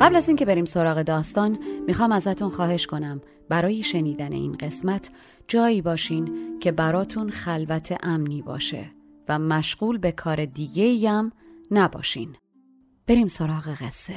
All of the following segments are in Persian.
قبل از اینکه بریم سراغ داستان می‌خوام ازتون خواهش کنم. برای شنیدن این قسمت جایی باشین که براتون خلوت امنی باشه و مشغول به کار دیگه هم نباشین. بریم سراغ قصه.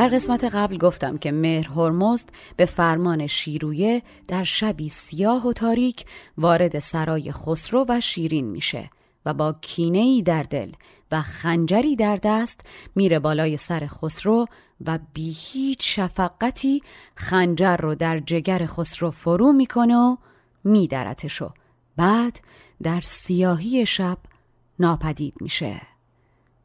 در قسمت قبل گفتم که مهر هرمزد به فرمان شیرویه در شبی سیاه و تاریک وارد سرای خسرو و شیرین میشه و با کینه ای در دل و خنجری در دست میره بالای سر خسرو و بی هیچ شفقتی خنجر رو در جگر خسرو فرو می‌کنه و میدرتشو بعد در سیاهی شب ناپدید میشه.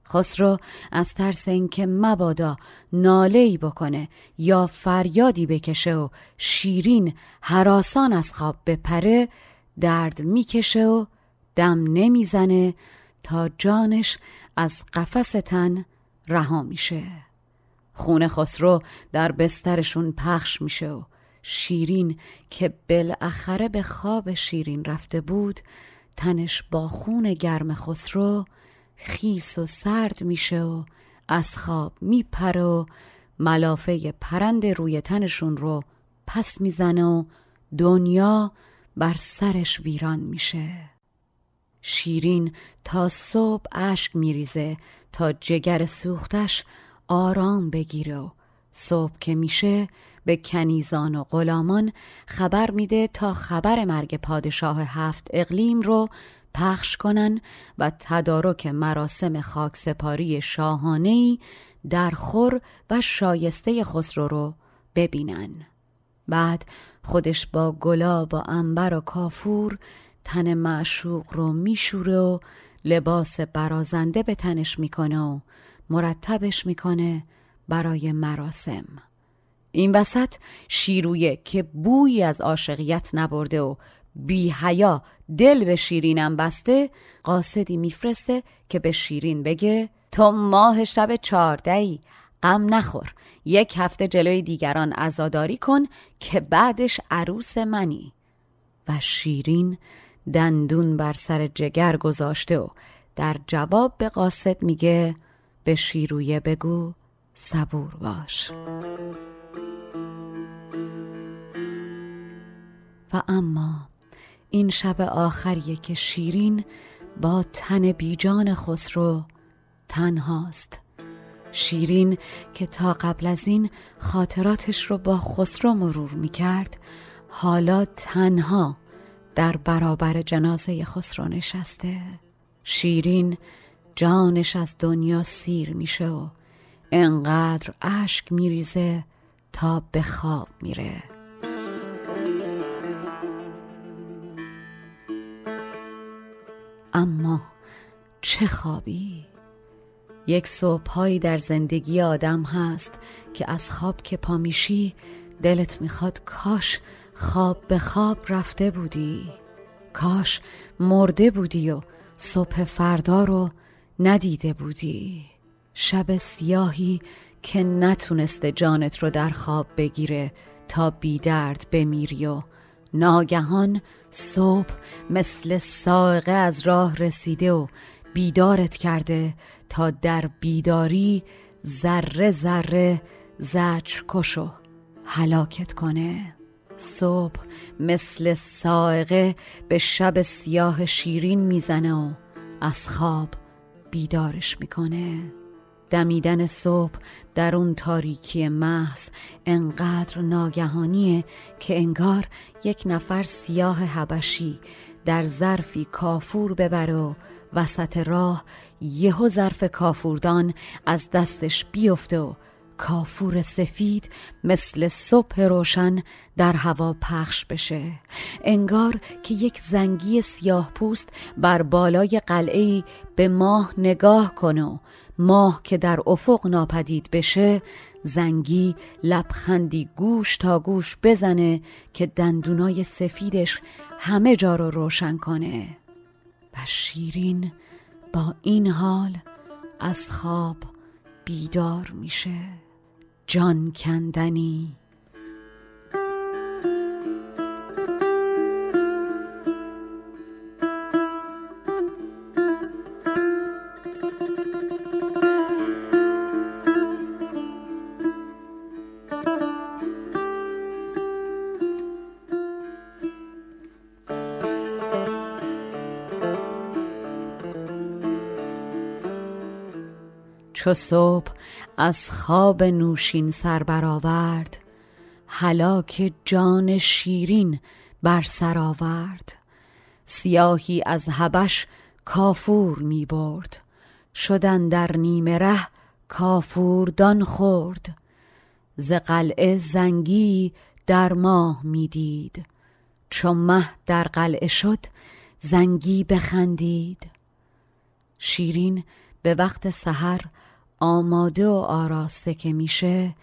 خسرو از ترس اینکه مبادا ناله‌ای بکنه یا فریادی بکشه و شیرین حراسان از خواب بپره درد می‌کشه و دم نمی‌زنه تا جانش از قفس تن رها میشه. خون خسرو در بسترشون پخش میشه و شیرین که بالاخره به خواب شیرین رفته بود تنش با خون گرم خسرو خیس و سرد میشه و از خواب میپره و ملافه پرند روی تنشون رو پس می‌زنه و دنیا بر سرش ویران میشه. شیرین تا صبح اشک میریزه تا جگر سوختش آرام بگیره و صبح که میشه به کنیزان و غلامان خبر میده تا خبر مرگ پادشاه هفت اقلیم رو پخش کنن و تدارک مراسم خاکسپاری شاهانهی در خور و شایسته خسرو رو ببینن. بعد خودش با گلاب و انبر و کافور تن معشوق رو میشوره و لباس برازنده به تنش می‌کنه و مرتبش می‌کنه برای مراسم. این وسط شیرویه که بویی از عاشقیت نبرده و بی حیا دل به شیرینم بسته قاصدی میفرسته که به شیرین بگه تو ماه شب چاردهی غم نخور یک هفته جلوی دیگران ازاداری کن که بعدش عروس منی. و شیرین دندون بر سر جگر گذاشته و در جواب به قاصد میگه به شیرویه بگو صبور باش. و اما این شب آخریه که شیرین با تن بیجان خسرو تنهاست. شیرین که تا قبل از این خاطراتش رو با خسرو مرور می کرد حالا تنها در برابر جنازه خسرو نشسته. شیرین جانش از دنیا سیر میشه و انقدر اشک میریزه تا به خواب میره. اما چه خوابی؟ یک صبحهایی در زندگی آدم هست که از خواب که پامیشی دلت می‌خواد کاش خواب به خواب رفته بودی. کاش مرده بودی و صبح فردا رو ندیده بودی. شب سیاهی که نتونسته جانت رو در خواب بگیره تا بیدرد بمیری و ناگهان صبح مثل سائقه از راه رسیده و بیدارت کرده تا در بیداری ذره ذره زجر کشو هلاکت کنه. صبح مثل سائقه به شب سیاه شیرین می‌زنه و از خواب بیدارش می‌کنه. دمیدن صبح در اون تاریکی محض انقدر ناگهانیه که انگار یک نفر سیاه حبشی در ظرفی کافور ببره و وسط راه یهو ظرف کافوردان از دستش بیفته و کافور سفید مثل صبح روشن در هوا پخش بشه. انگار که یک زنگی سیاه پوست بر بالای قلعه به ماه نگاه کنه ماه که در افق ناپدید بشه زنگی لبخندی گوش تا گوش بزنه که دندونای سفیدش همه جا رو روشن کنه. و شیرین با این حال از خواب بیدار میشه. جان کندنی چو صبح از خواب نوشین سر برآورد هلاک جان شیرین بر سر آورد. سیاهی از هبش کافور می برد شدن در نیمه ره کافوردان خورد. ز قلعه زنگی در ماه می‌دید چو مه در قلعه شد زنگی بخندید. شیرین به وقت سحر آماده و آراسته که میشه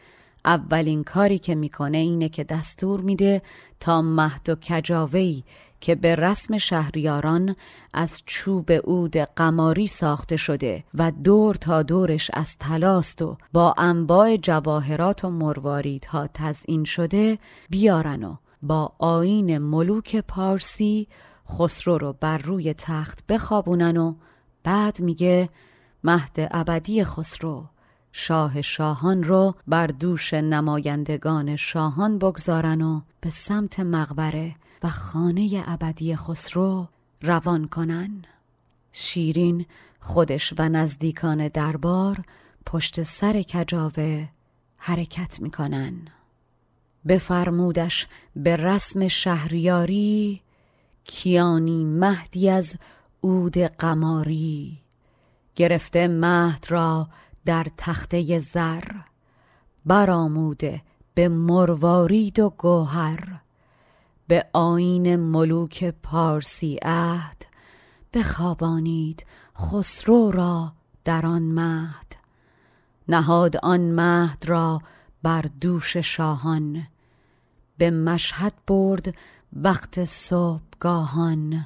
اولین کاری که می‌کنه اینه که دستور میده تا مهد و کجاوهی که به رسم شهریاران از چوب عود قماری ساخته شده و دور تا دورش از تلاست و با انواع جواهرات و مرواریدها تزئین شده بیارن و با آین ملوک پارسی خسرو رو بر روی تخت بخوابونن و بعد میگه مهد ابدی خسرو. شاه شاهان رو بر دوش نمایندگان شاهان بگذارن و به سمت مقبره و خانه ابدی خسرو روان کنن. شیرین خودش و نزدیکان دربار پشت سر کجاوه حرکت می‌کنن. بفرمودش به رسم شهریاری کیانی مهدی از عود قماری. گرفته مهد را در تخته زر برآموده به مروارید و گوهر به آین ملوک پارسی عهد بخوابانید خسرو را در آن مهد. نهاد آن مهد را بر دوش شاهان به مشهد برد وقت صبحگاهان.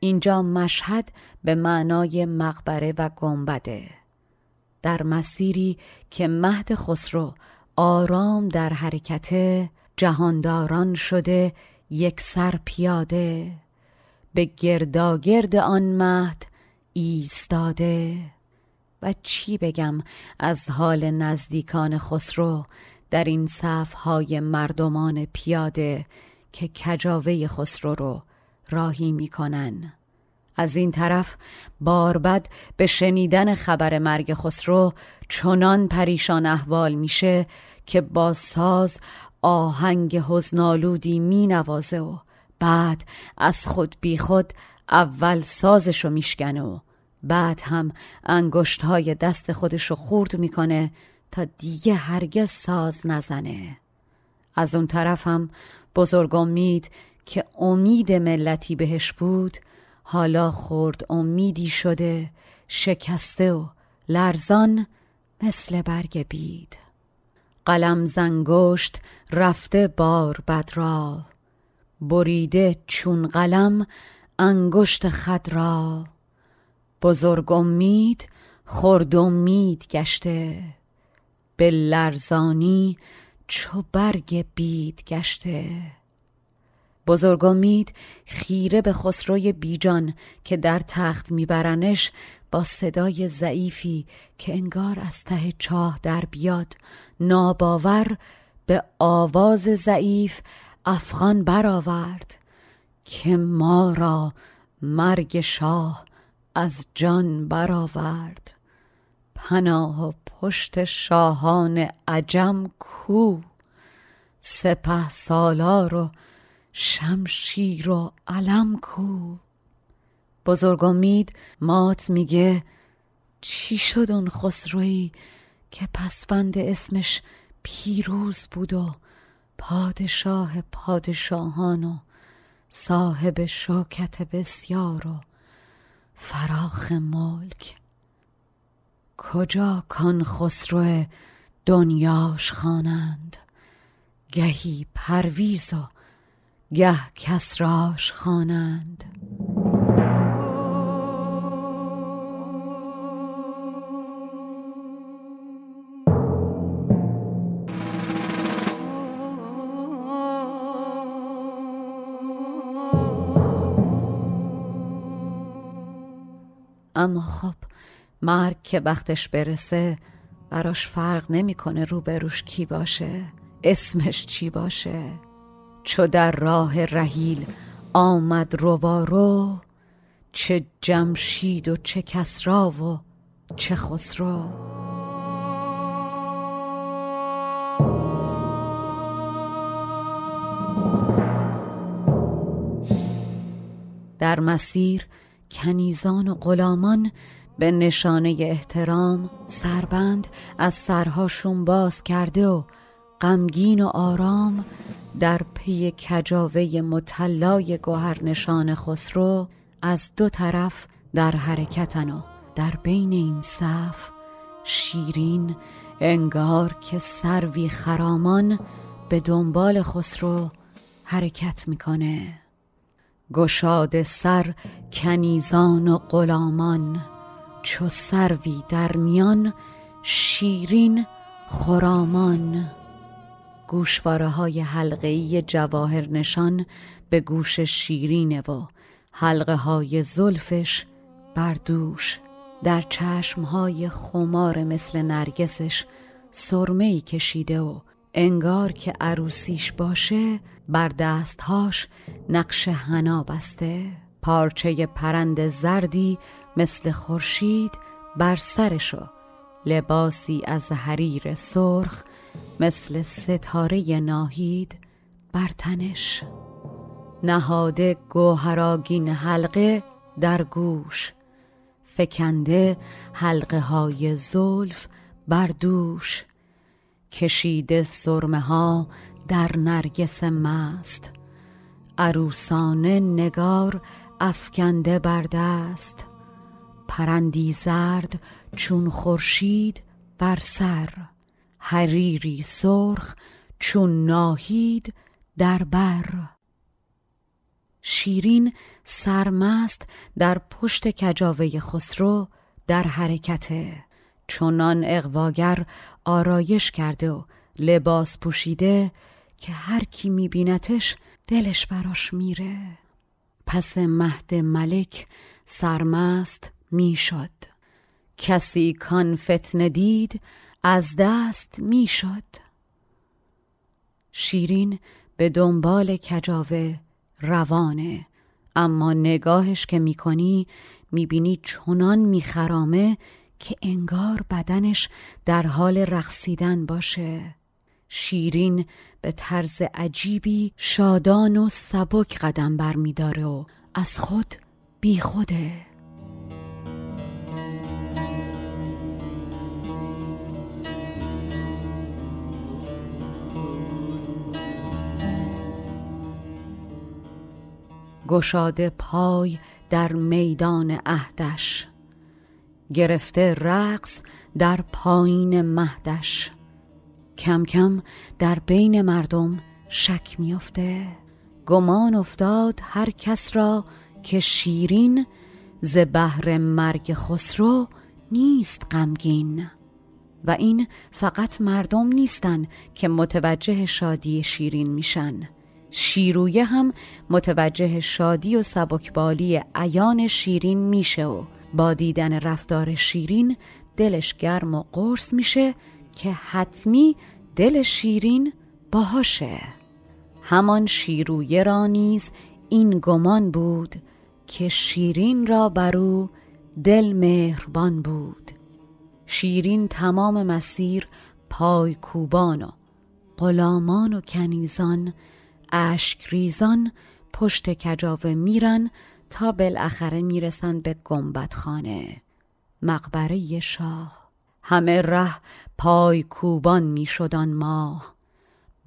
اینجا مشهد به معنای مقبره و گنبده. در مسیری که مهد خسرو آرام در حرکت جهانداران شده یک سر پیاده. به گرداگرد آن مهد ایستاده. و چی بگم از حال نزدیکان خسرو در این صفهای مردمان پیاده که کجاوه خسرو رو راهی می‌کنن. از این طرف باربد به شنیدن خبر مرگ خسرو چنان پریشان احوال میشه که با ساز آهنگ حزنالودی می نوازه و بعد از خود بی خود اول سازشو میشکنه و بعد هم انگشت های دست خودشو خورد می‌کنه تا دیگه هرگز ساز نزنه. از اون طرف هم بزرگ امید که امید ملتی بهش بود حالا خورد امیدی شده شکسته و لرزان مثل برگ بید. قلم زنگشت رفته بار بد را بریده چون قلم انگشت خد را. بزرگ امید خرد امید گشته به لرزانی چو برگ بید گشته. بزرگ امید خیره به خسروی بیجان که در تخت میبرنش با صدای ضعیفی که انگار از ته چاه در بیاد. ناباور به آواز ضعیف افغان برآورد که ما را مرگ شاه از جان برآورد. پناه و پشت شاهان عجم کو. سپه سالار و شمشیر و علم کو. بزرگ امید مات میگه چی شد اون خسروی که پسفند اسمش پیروز بود و پادشاه پادشاهان و صاحب شوکت بسیار و فراخ ملک. کجا کان خسرو دنیاش خوانند؟ گهی پرویز و گه کسراش خوانند. اما خب مرگ که وقتش برسه براش فرق نمی‌کنه روبروش کی باشه اسمش چی باشه. چو در راه رهیل آمد روارو چه جمشید و چه کسرا و چه خسرو. در مسیر کنیزان و غلامان به نشانه احترام سربند از سرهاشون باز کرده و غمگین و آرام در پی کجاوه مطلای گوهر نشان خسرو از دو طرف در حرکتن و در بین این صف شیرین انگار که سروی خرامان به دنبال خسرو حرکت می‌کنه. گشاد سر کنیزان و غلامان چو سروی در میان شیرین خرامان. گوشواره های حلقه‌ای جواهر نشان به گوش شیرینه و حلقه های زلفش بر دوش. در چشم های خمار مثل نرگسش سرمه کشیده و انگار که عروسیش باشه بر دستهاش نقش حنا بسته. پارچه پرند زردی مثل خورشید بر سرشو لباسی از حریر سرخ مثل ستاره ناهید بر تنش. نهاده گوهراگین حلقه در گوش. فکنده حلقه های زلف بر دوش. کشیده سرمه ها در نرگس مست. عروسانه نگار افکنده بر دست. پرندی زرد چون خورشید بر سر. حریری سرخ چون ناهید در بر. شیرین سرمست در پشت کجاوه خسرو در حرکته. چونان اقواگر آرایش کرده و لباس پوشیده که هر کی میبینتش دلش براش میره. پس مهد ملک سرمست می‌شد. کسی کان فتنه دید از دست می‌شد. شیرین به دنبال کجاوه روانه اما نگاهش که می‌کنی می‌بینی چنان میخرامه که انگار بدنش در حال رقصیدن باشه. شیرین به طرز عجیبی شادان و سبک قدم برمیداره و از خود بیخوده. گشاده پای در میدان عهدش. گرفته رقص در پایین مهدش. کم کم در بین مردم شک میافته. گمان افتاد هر کس را که شیرین ز بهر مرگ خسرو نیست غمگین. و این فقط مردم نیستن که متوجه شادی شیرین میشن. شیرویه هم متوجه شادی و سبکبالی عیان شیرین میشه و با دیدن رفتار شیرین دلش گرم و قرص میشه که حتمی دل شیرین باهاشه. همان شیرویه را نیز این گمان بود که شیرین را برو دل مهربان بود. شیرین تمام مسیر پای کوبان و غلامان و کنیزان اشک ریزان پشت کجاوه میرن تا بالاخره می‌رسن به گنبت خانه مقبره شاه. همه ره پای کوبان میشدان ماه.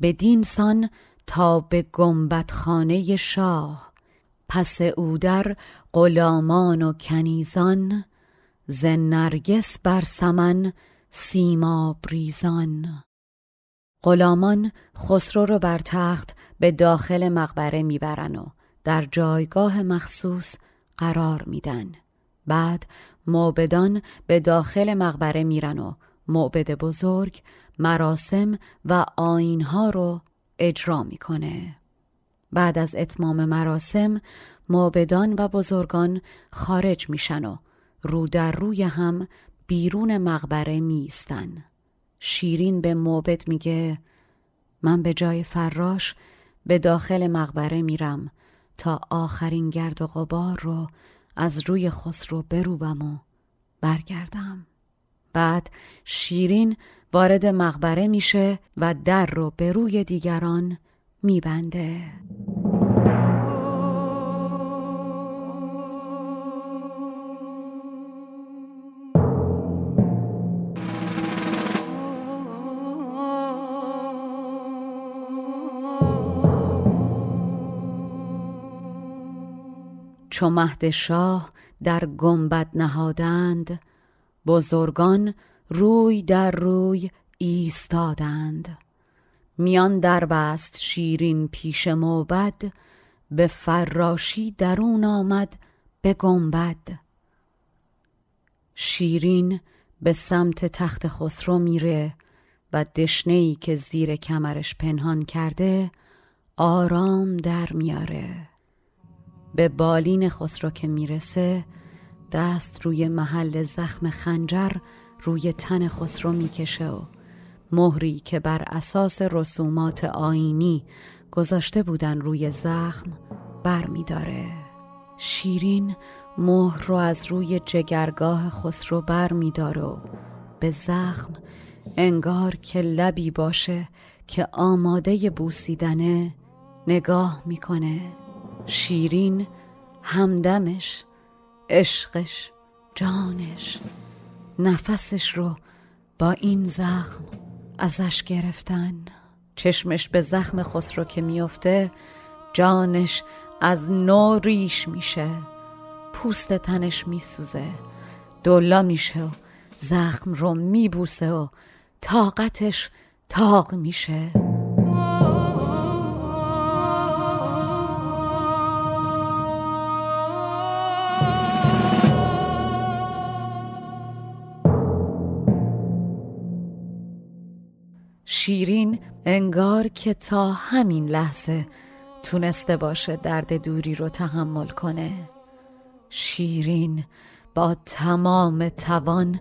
بدین سان تا به گنبت خانه شاه. پس او در غلامان و کنیزان ز نرگس بر سمن سیماب ریزان. غلامان خسرو رو بر تخت به داخل مقبره می‌برن و در جایگاه مخصوص قرار میدن. بعد معبدان به داخل مقبره میرن و معبد بزرگ مراسم و آینها رو اجرا می‌کنه. بعد از اتمام مراسم معبدان و بزرگان خارج میشن و رو در روی هم بیرون مقبره میستن شیرین به معبد میگه من به جای فراش به داخل مقبره میرم تا آخرین گرد و غبار رو از روی خسرو بروبم و برگردم. بعد شیرین وارد مقبره میشه و در رو به روی دیگران میبنده. چو مهد شاه در گنبد نهادند بزرگان روی در روی ایستادند. میان در بست شیرین پیش موبد به فراشی درون آمد به گنبد. شیرین به سمت تخت خسرو میره و دشنهی که زیر کمرش پنهان کرده آرام در میاره. به بالین خسرو که می‌رسه دست روی محل زخم خنجر روی تن خسرو می‌کشه و مهری که بر اساس رسومات آینی گذاشته بودن روی زخم بر میداره شیرین مهر رو از روی جگرگاه خسرو بر میداره و به زخم انگار که لبی باشه که آماده بوسیدنه نگاه می‌کنه. شیرین همدمش عشقش جانش نفسش رو با این زخم ازش گرفتن. چشمش به زخم خسرو که میفته جانش از نو ریش میشه. پوست تنش میسوزه دلا میشه و زخم رو میبوسه و طاقتش تاق میشه. انگار که تا همین لحظه تونسته باشه درد دوری رو تحمل کنه. شیرین با تمام توان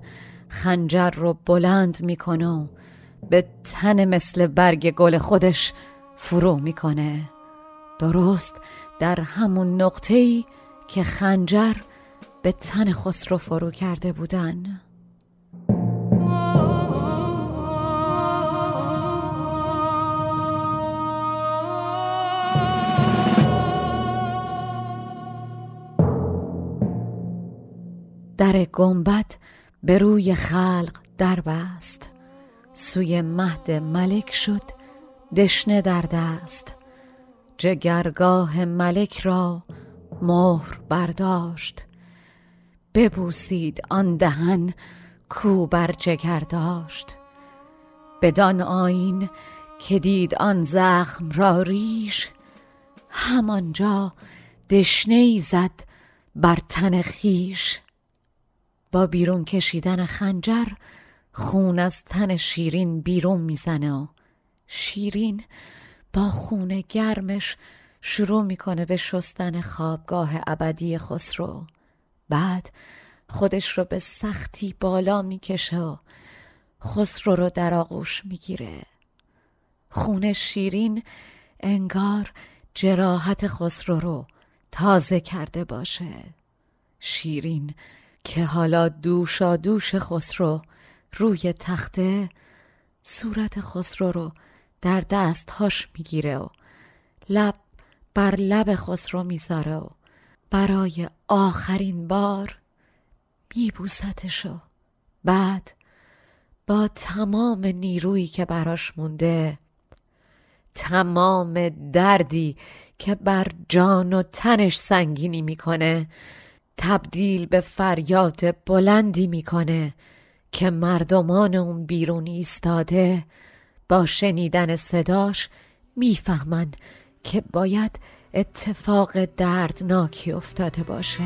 خنجر رو بلند می‌کنه و به تن مثل برگ گل خودش فرو می‌کنه. درست در همون نقطه‌ای که خنجر به تن خسرو فرو کرده بودن. در گنبد به روی خلق در بست سوی مهد ملک شد دشنه در دست. جگرگاه ملک را مهر برداشت. ببوسید آن دهن کو بر جگر داشت. بدان آین که دید آن زخم را ریش همانجا دشنه زد بر تن خیش با بیرون کشیدن خنجر خون از تن شیرین بیرون می‌زنه و شیرین با خون گرمش شروع می‌کنه به شستن خوابگاه ابدی خسرو. بعد خودش رو به سختی بالا می‌کشه و خسرو رو در آغوش می‌گیره. خون شیرین انگار جراحت خسرو رو تازه کرده باشه. شیرین که حالا دوشا دوش خسرو روی تخته صورت خسرو رو در دستهاش می‌گیره و لب بر لب خسرو می‌ذاره و برای آخرین بار میبوستشو بعد با تمام نیرویی که براش مونده تمام دردی که بر جان و تنش سنگینی می‌کنه تبدیل به فریاد بلندی می‌کنه که مردمان اون بیرون ایستاده با شنیدن صداش می‌فهمن که باید اتفاق دردناکی افتاده باشه.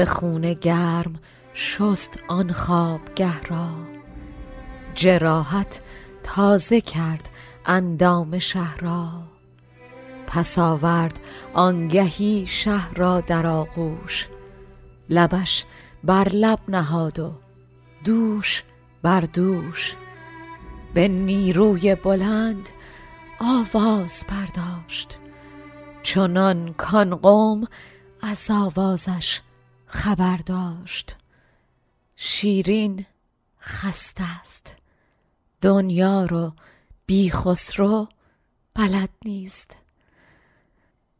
به خون گرم شست آن خوابگه را. جراحت تازه کرد اندام شهر را. پس آورد آنگهی شهر را در آغوش. لبش بر لب نهاد و دوش بر دوش. به نیروی بلند آواز برداشت. چنان کان قوم از آوازش خبر داشت. شیرین خسته است. دنیا رو بی خسرو بلد نیست.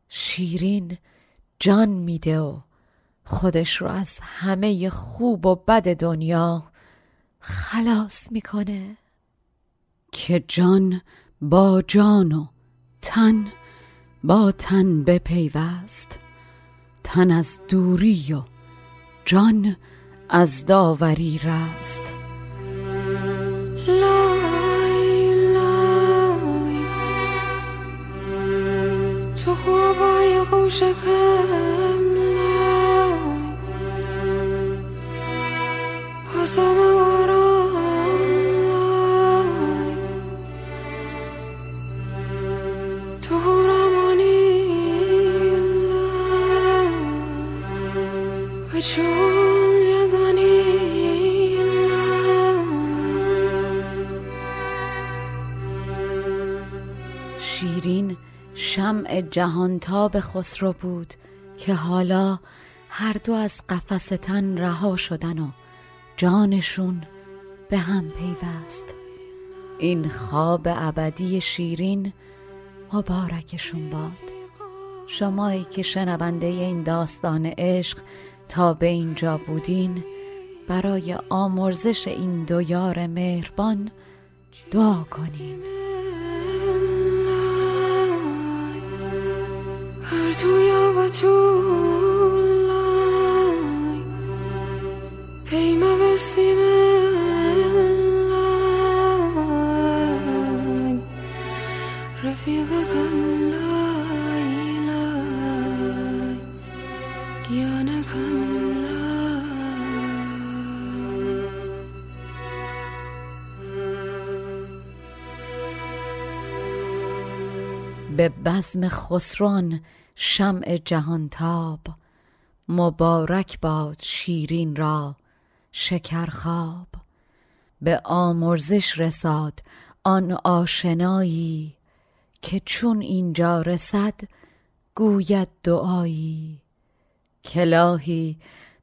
شیرین جان میده و خودش رو از همه خوب و بد دنیا خلاص می‌کنه. که جان با جان و تن با تن بپیوست. تن از دوری و جان از داوری رست لای لای تو خوابای شکم پاسم شمع جهانتاب خسرو بود که حالا هر دو از قفس تن رها شدن و جانشون به هم پیوست. این خواب ابدی شیرین مبارکشون باد. شمایی که شنونده این داستان عشق تا به اینجا بودین برای آمرزش این دو یار مهربان دعا کنیم. هر تو یا با تو لای. پیما بستیم لای. رفیق کم لای لای. گیانه کم لای به بزم خسران شمع جهانتاب. مبارک باد شیرین را شکرخواب. به آمرزش رساد آن آشنایی که چون اینجا رسد گوید دعایی. کلاهی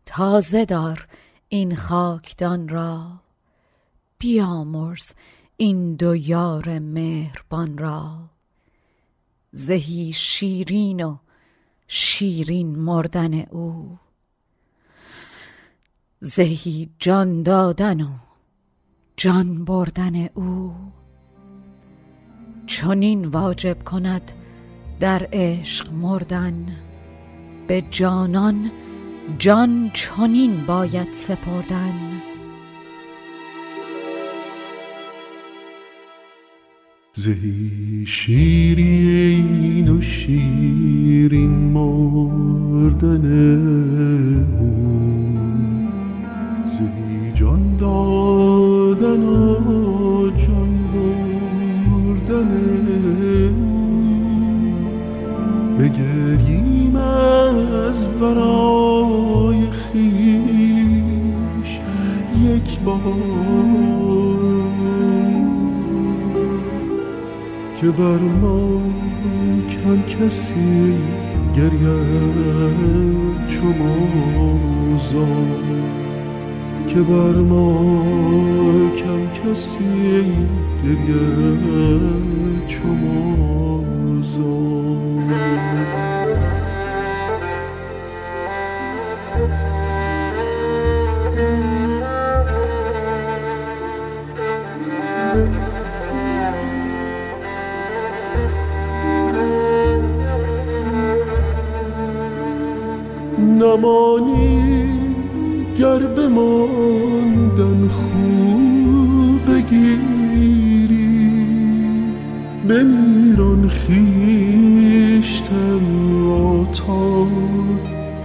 تازه دار این خاکدان را. بیامرز این دو یار مهربان را. زهی شیرین و شیرین مردن او. زهی جان دادن و جان بردن او. چنین واجب کند در عشق مردن. به جانان جان چنین باید سپردن. زهی شیرین و شیرین مردن او زهی جان دادن و جان بردن او بگریم از برای خیش. یک بار که بر ما کم کسی گرید شما که بر ما کم کسی گرید شما نمانی گر بماندن خوب بگیری بمیران خیشتن را تا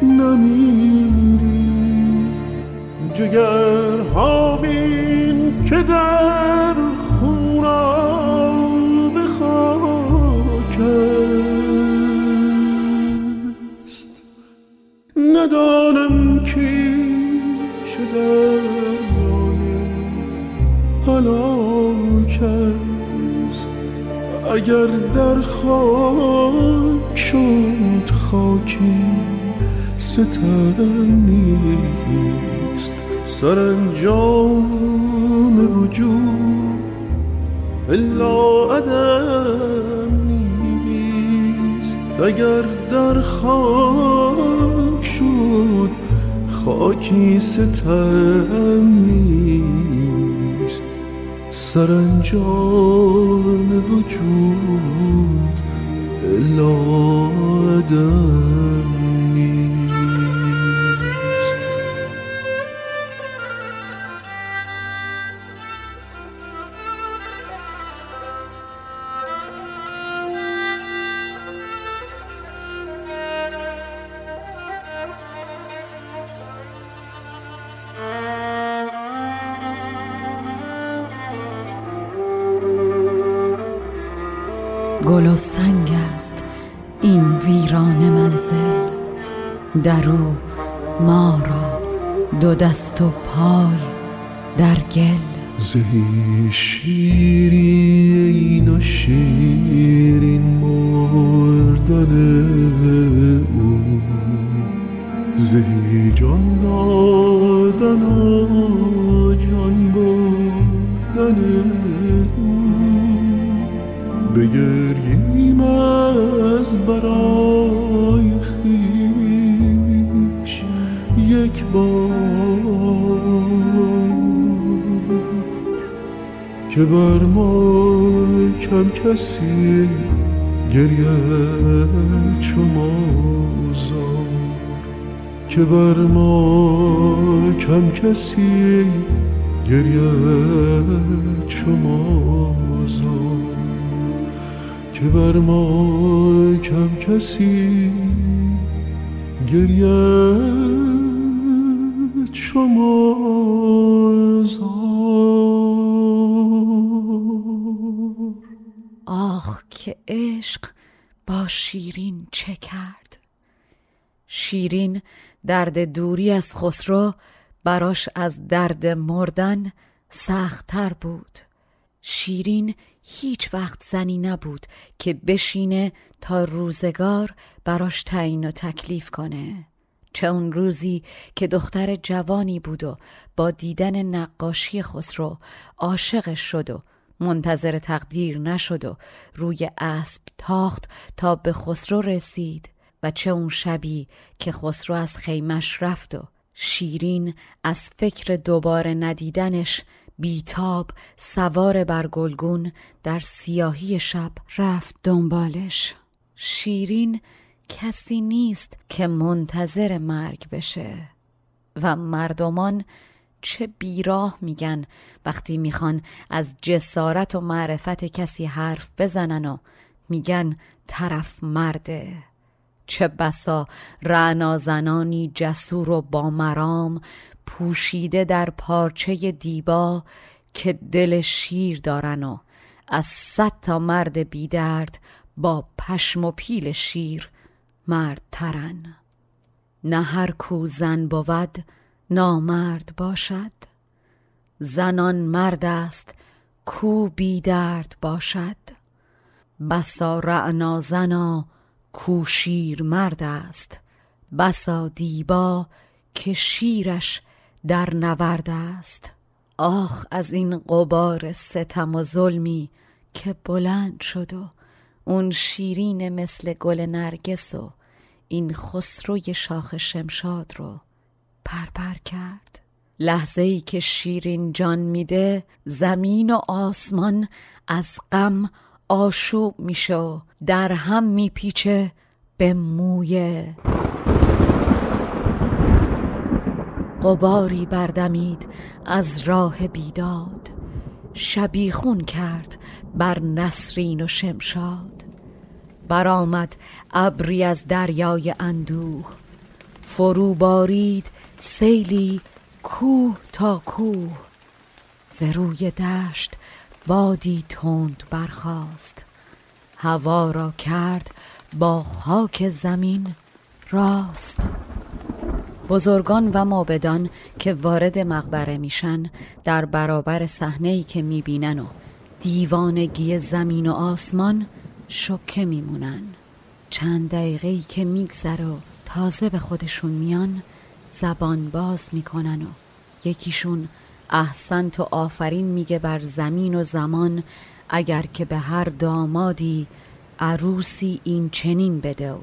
نمیری. جگر بین که در ندانم کی شده هلاک است اگر در خاک شد خاکی ستم نیست. سرانجام وجود الا عدم نیست. اگر در خاک شد خاکی ستم نیست. سرانجام وجود الا عدم در او ما را دو دست و پای در گل. زهی شیرین و شیرین مردن او. زهی جان کسی گریه چو که بر ما کم کسی گریه چو که بر ما کم کسی گریه چو عشق با شیرین چه کرد؟ شیرین درد دوری از خسرو براش از درد مردن سختتر بود. شیرین هیچ وقت زنی نبود که بشینه تا روزگار براش تعیین و تکلیف کنه. چه اون روزی که دختر جوانی بود و با دیدن نقاشی خسرو عاشقش شد و منتظر تقدیر نشد و روی اسب تاخت تا به خسرو رسید و چه اون شبی که خسرو از خیمش رفت و شیرین از فکر دوباره ندیدنش بیتاب سوار بر گلگون در سیاهی شب رفت دنبالش. شیرین کسی نیست که منتظر مرگ بشه و مردمان چه بیراه میگن وقتی می‌خوان از جسارت و معرفت کسی حرف بزنن و میگن طرف مرده چه بسا رعنا زنانی جسور و با مرام پوشیده در پارچه دیبا که دل شیر دارن و از صد تا مرد بیدرد با پشم و پیل شیر مرد ترن نه هر کو زن بود نامرد باشد؟ زنان مرد است کو بی درد باشد؟ بسا رعنا زنا کو شیر مرد است؟ بسا دیبا که شیرش در نورد است؟ آخ از این قبار ستم و ظلمی که بلند شد و اون شیرین مثل گل نرگس و این خسروی شاخ شمشاد رو پرپر کرد. لحظه ای که شیرین جان میده زمین و آسمان از غم آشوب میشه و در هم میپیچه به مویه قباری بردمید از راه بیداد. شبیخون کرد بر نسرین و شمشاد. برآمد ابری از دریای اندوه. فرو بارید سیلی کوه تا کوه. ز روی دشت بادی تند برخاست. هوا را کرد با خاک زمین راست. بزرگان و مابدان که وارد مقبره میشن در برابر صحنه‌ای که می‌بینن و دیوانگی زمین و آسمان شکه میمونن. چند دقیقه که میگذره تازه به خودشون میان زبان باز می‌کنن و یکیشون احسن تو آفرین میگه بر زمین و زمان اگر که به هر دامادی عروسی این چنین بده و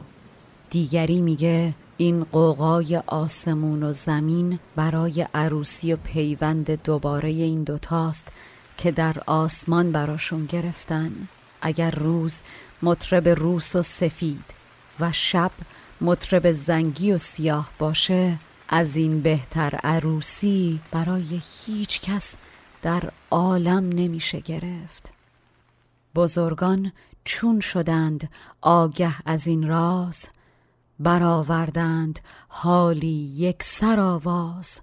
دیگری میگه این قوقای آسمون و زمین برای عروسی و پیوند دوباره این دوتاست که در آسمان براشون گرفتن. اگر روز مطرب روس و سفید و شب مطرب زنگی و سیاه باشه از این بهتر عروسی برای هیچ کس در عالم نمیشه گرفت. بزرگان چون شدند آگه از این راز برآوردند حالی یک سر آواز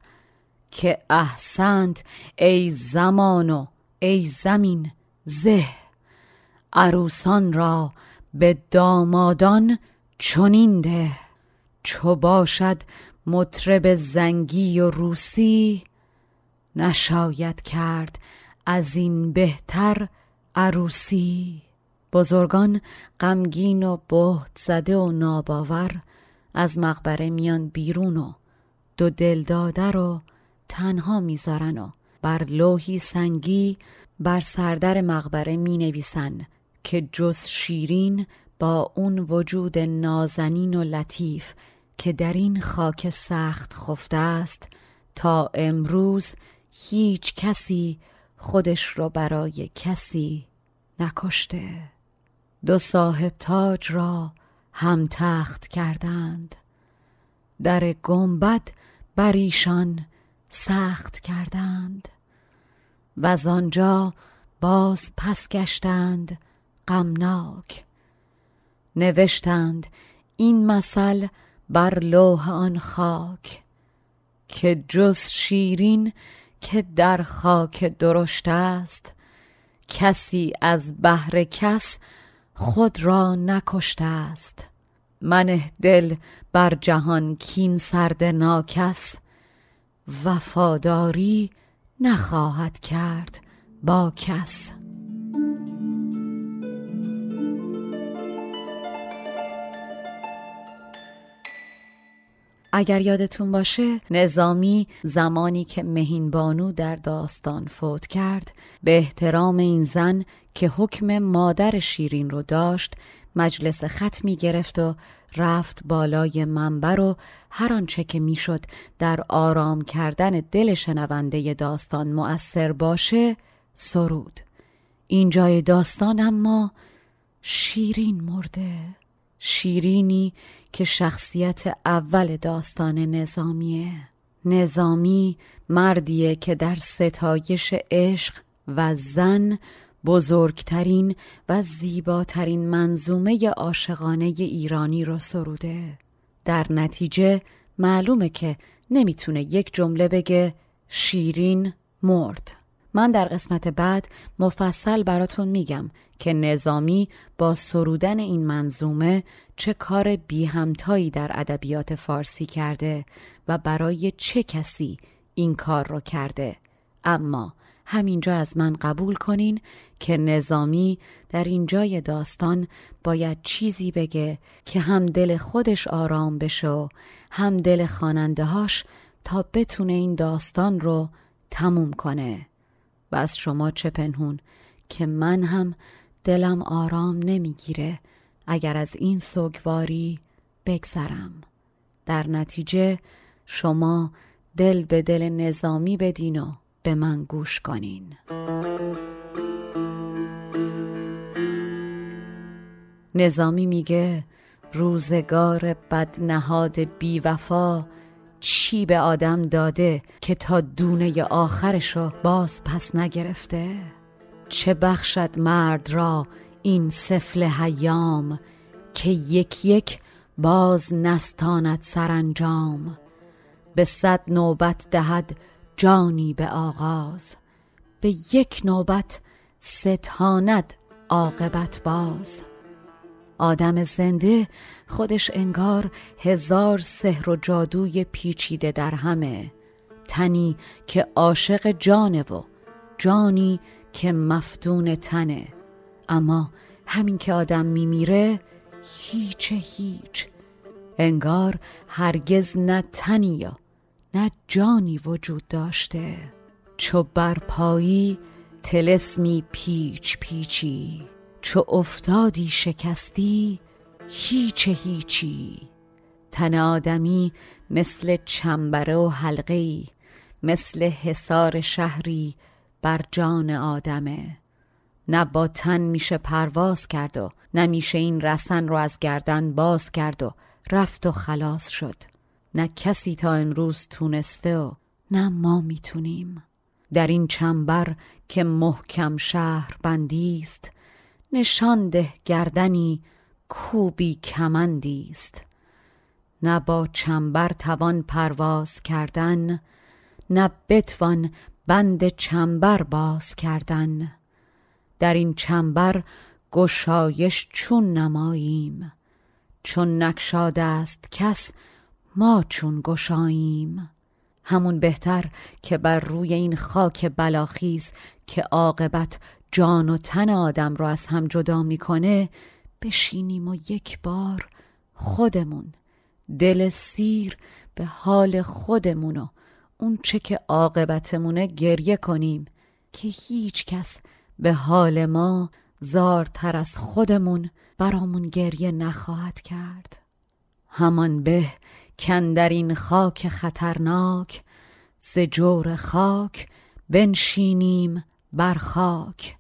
که احسنت ای زمان و ای زمین زه. عروسان را به دامادان چنین ده چو باشد مطرب زنگی و روسی نشاید کرد از این بهتر عروسی. بزرگان غمگین و بهت زده و ناباور از مقبره میان بیرون و دو دل داده رو تنها می‌ذارن و بر لوحی سنگی بر سردر مقبره می نویسن که جز شیرین با اون وجود نازنین و لطیف که در این خاک سخت خفته است تا امروز هیچ کسی خودش رو برای کسی نکشته. دو صاحب تاج را هم تخت کردند. در گنبد بر ایشان سخت کردند. و از آنجا باز پس گشتند غمناک. نوشتند این مثل بر لوح آن خاک که جز شیرین که در خاک درشت است کسی از بهر کس خود را نکشته است. منه دل بر جهان کین سرد ناکس وفاداری نخواهد کرد با کس. اگر یادتون باشه نظامی زمانی که مهین بانو در داستان فوت کرد به احترام این زن که حکم مادر شیرین رو داشت مجلس خط می گرفت و رفت بالای منبر و هر آنچه که می‌شد در آرام کردن دل شنونده داستان مؤثر باشه سرود. اینجای داستان اما شیرین مرده. شیرینی که شخصیت اول داستان نظامیه. نظامی مردیه که در ستایش عشق و زن بزرگترین و زیباترین منظومه عاشقانه ایرانی را سروده. در نتیجه معلومه که نمی‌تونه یک جمله بگه شیرین مرد. من در قسمت بعد مفصل براتون میگم که نظامی با سرودن این منظومه چه کار بی همتایی در ادبیات فارسی کرده و برای چه کسی این کار رو کرده. اما همینجا از من قبول کنین که نظامی در اینجای داستان باید چیزی بگه که هم دل خودش آرام بشه و هم دل خواننده هاش تا بتونه این داستان رو تموم کنه. و از شما چه پنهون که من هم دلم آرام نمی‌گیره. اگر از این سوگواری بگذرم. در نتیجه شما دل به دل نظامی بدین و به من گوش کنین. نظامی میگه روزگار بدنهاد بیوفا چی به آدم داده که تا دونه آخرشو باز پس نگرفته؟ چه بخشد مرد را این سفل حیام که یک یک باز نستاند سرانجام؟ به صد نوبت دهد جانی به آغاز به یک نوبت ستاند عاقبت باز. آدم زنده خودش انگار هزار سحر و جادوی پیچیده در همه. تنی که عاشق جانه و جانی که مفتون تنه. اما همین که آدم میمیره هیچ هیچ. انگار هرگز نه تنی یا نه جانی وجود داشته. چو برپایی تلسمی پیچ پیچی چو افتادی شکستی هیچ هیچی. تن آدمی مثل چنبره و حلقه مثل حصار شهری بر جان آدمه. نه با تن میشه پرواز کرد و نمیشه این رسن رو از گردن باز کرد و رفت و خلاص شد. نه کسی تا امروز تونسته و نه ما می‌تونیم. در این چنبر که محکم شهر بندیست نشان ده گردنی کوبی کمندی است. نه با چنبر توان پرواز کردن نه بتوان بند چنبر باز کردن. در این چنبر گشایش چون نماییم. چون نکشاده است کس ما چون گشاییم. همون بهتر که بر روی این خاک بلاخیز که عاقبت جان و تن آدم را از هم جدا می‌کنه بشینیم و یک بار خودمون دل سیر به حال خودمون اون چه که عاقبتمونه گریه کنیم که هیچ کس به حال ما زارتر از خودمون برامون گریه نخواهد کرد. همان به کن این خاک خطرناک ز جور خاک بنشینیم بر خاک.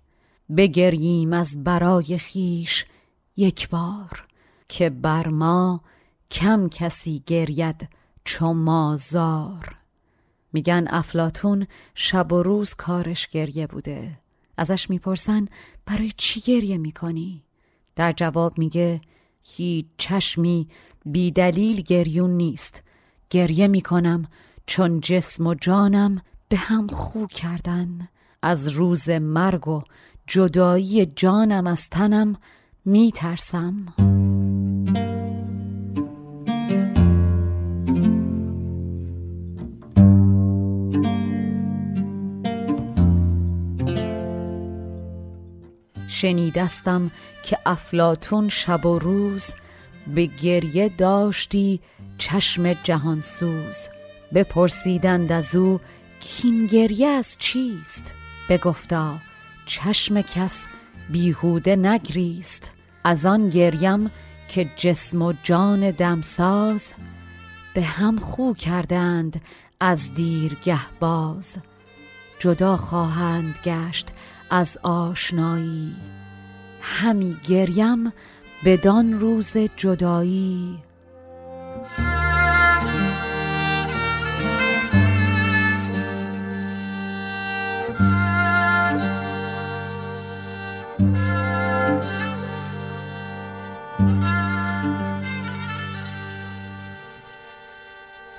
بگریم از برای خیش یک بار که بر ما کم کسی گرید چو ما زار. میگن افلاتون شب و روز کارش گریه بوده. ازش می‌پرسن برای چی گریه می‌کنی؟ در جواب میگه هیچ چشمی بیدلیل گریون نیست. گریه می‌کنم چون جسم و جانم به هم خو کردن. از روز مرگ و جدایی جانم از تنم میترسم. شنیدستم که افلاتون شب و روز به گریه داشتی چشم جهانسوز. بپرسیدند از او کین گریه از چیست؟ بگفتا چشم کس بیهوده نگریست. از آن گریم که جسم و جان دمساز به هم خو کردند از دیرگه باز. جدا خواهند گشت از آشنایی. همی گریم بدان روز جدایی.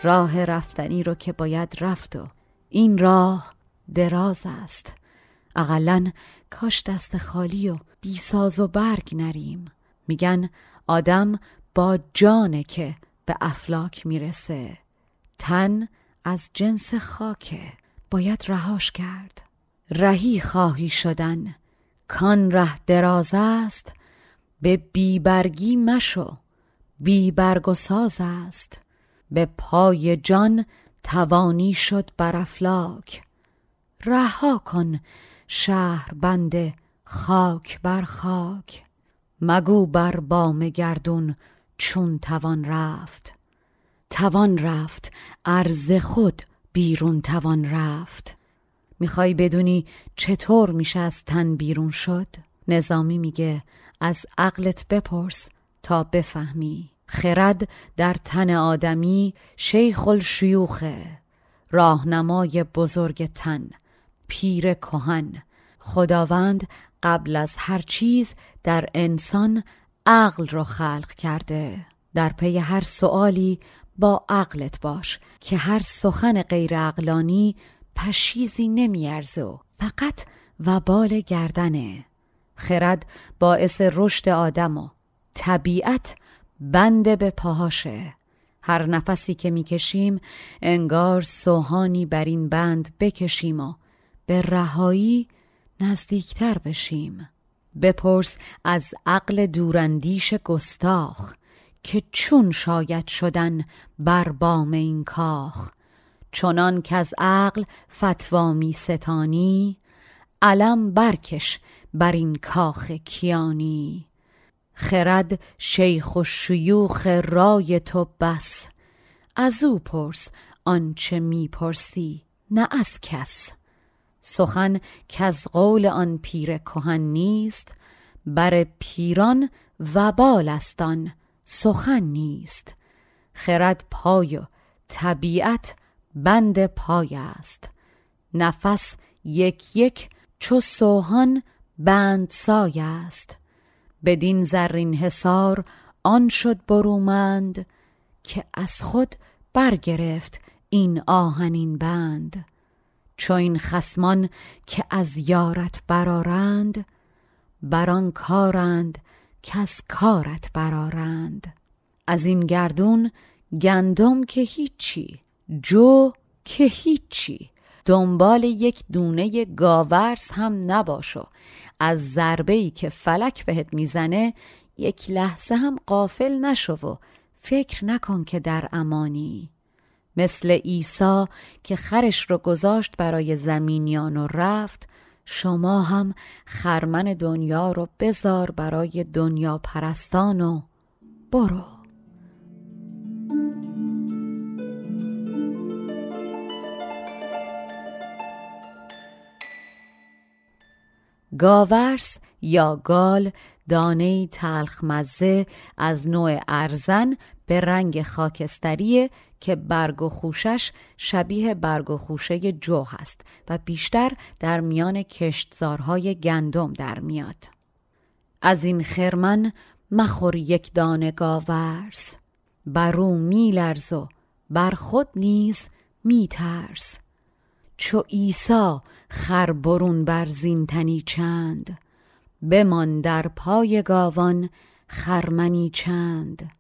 راه رفتنی رو که باید رفت و این راه دراز است. اقلا کاش دست خالی و بیساز و برگ نریم. میگن آدم با جانه که به افلاک می‌رسه. تن از جنس خاکه. باید رهاش کرد. رهی خواهی شدن. کان ره دراز است. به بیبرگی مشو. بیبرگ و ساز است. به پای جان توانی شد بر افلاک. رها کن. شهر بند خاک بر خاک. مگو بر بام گردون چون توان رفت. توان رفت ارز خود بیرون توان رفت. می‌خوای بدونی چطور میشه از تن بیرون شد؟ نظامی میگه از عقلت بپرس تا بفهمی. خرد در تن آدمی شیخ الشیوخه راهنمای بزرگ تن. پیر کهن. خداوند قبل از هر چیز در انسان عقل رو خلق کرده. در پی هر سوالی با عقلت باش که هر سخن غیر عقلانی پشیزی نمیارزه و فقط وبال گردنه. خرد باعث رشد آدم و طبیعت بنده به پاهاشه. هر نفسی که می‌کشیم انگار سوهانی بر این بند بکشیم و به رهایی نزدیکتر بشیم. بپرس از عقل دوراندیش گستاخ که چون شاید شدن بر بام این کاخ. چنان که از عقل فتوا می ستانی علم برکش بر این کاخ کیانی. خرد شیخ و شیوخ رای تو بس. از او پرس آنچه می‌پرسی نه از کس. سخن که از قول آن پیر کهن نیست بر پیران وبال است آن سخن نیست. خرد پای و طبیعت بند پای است. نفس یک یک چو سوهان بند سای است. بدین زرین حصار آن شد برومند که از خود برگرفت این آهنین بند. چو این خسمان که از یارت برارند بران کارند که از کارت برارند از این گردون گندم که هیچی جو که هیچی دنبال یک دونه گاورس هم نباشو. از ضربه ای که فلک بهت می‌زنه یک لحظه هم قافل نشو و فکر نکن که در امانی. مثل عیسی که خرش رو گذاشت برای زمینیان و رفت شما هم خرمن دنیا رو بزار برای دنیا پرستان و برو. گاورس یا گال دانه تلخ مزه از نوع ارزن به رنگ خاکستری که برگ و خوشش شبیه برگ و خوشه جو هست و بیشتر در میان کشتزارهای گندم در میاد. از این خرمن مخور یک دانه گاورس بر او میلرز و بر خود نیز میترس چو عیسی خر برون بر زینتنی چند بمان در پای گاوان خرمنی چند.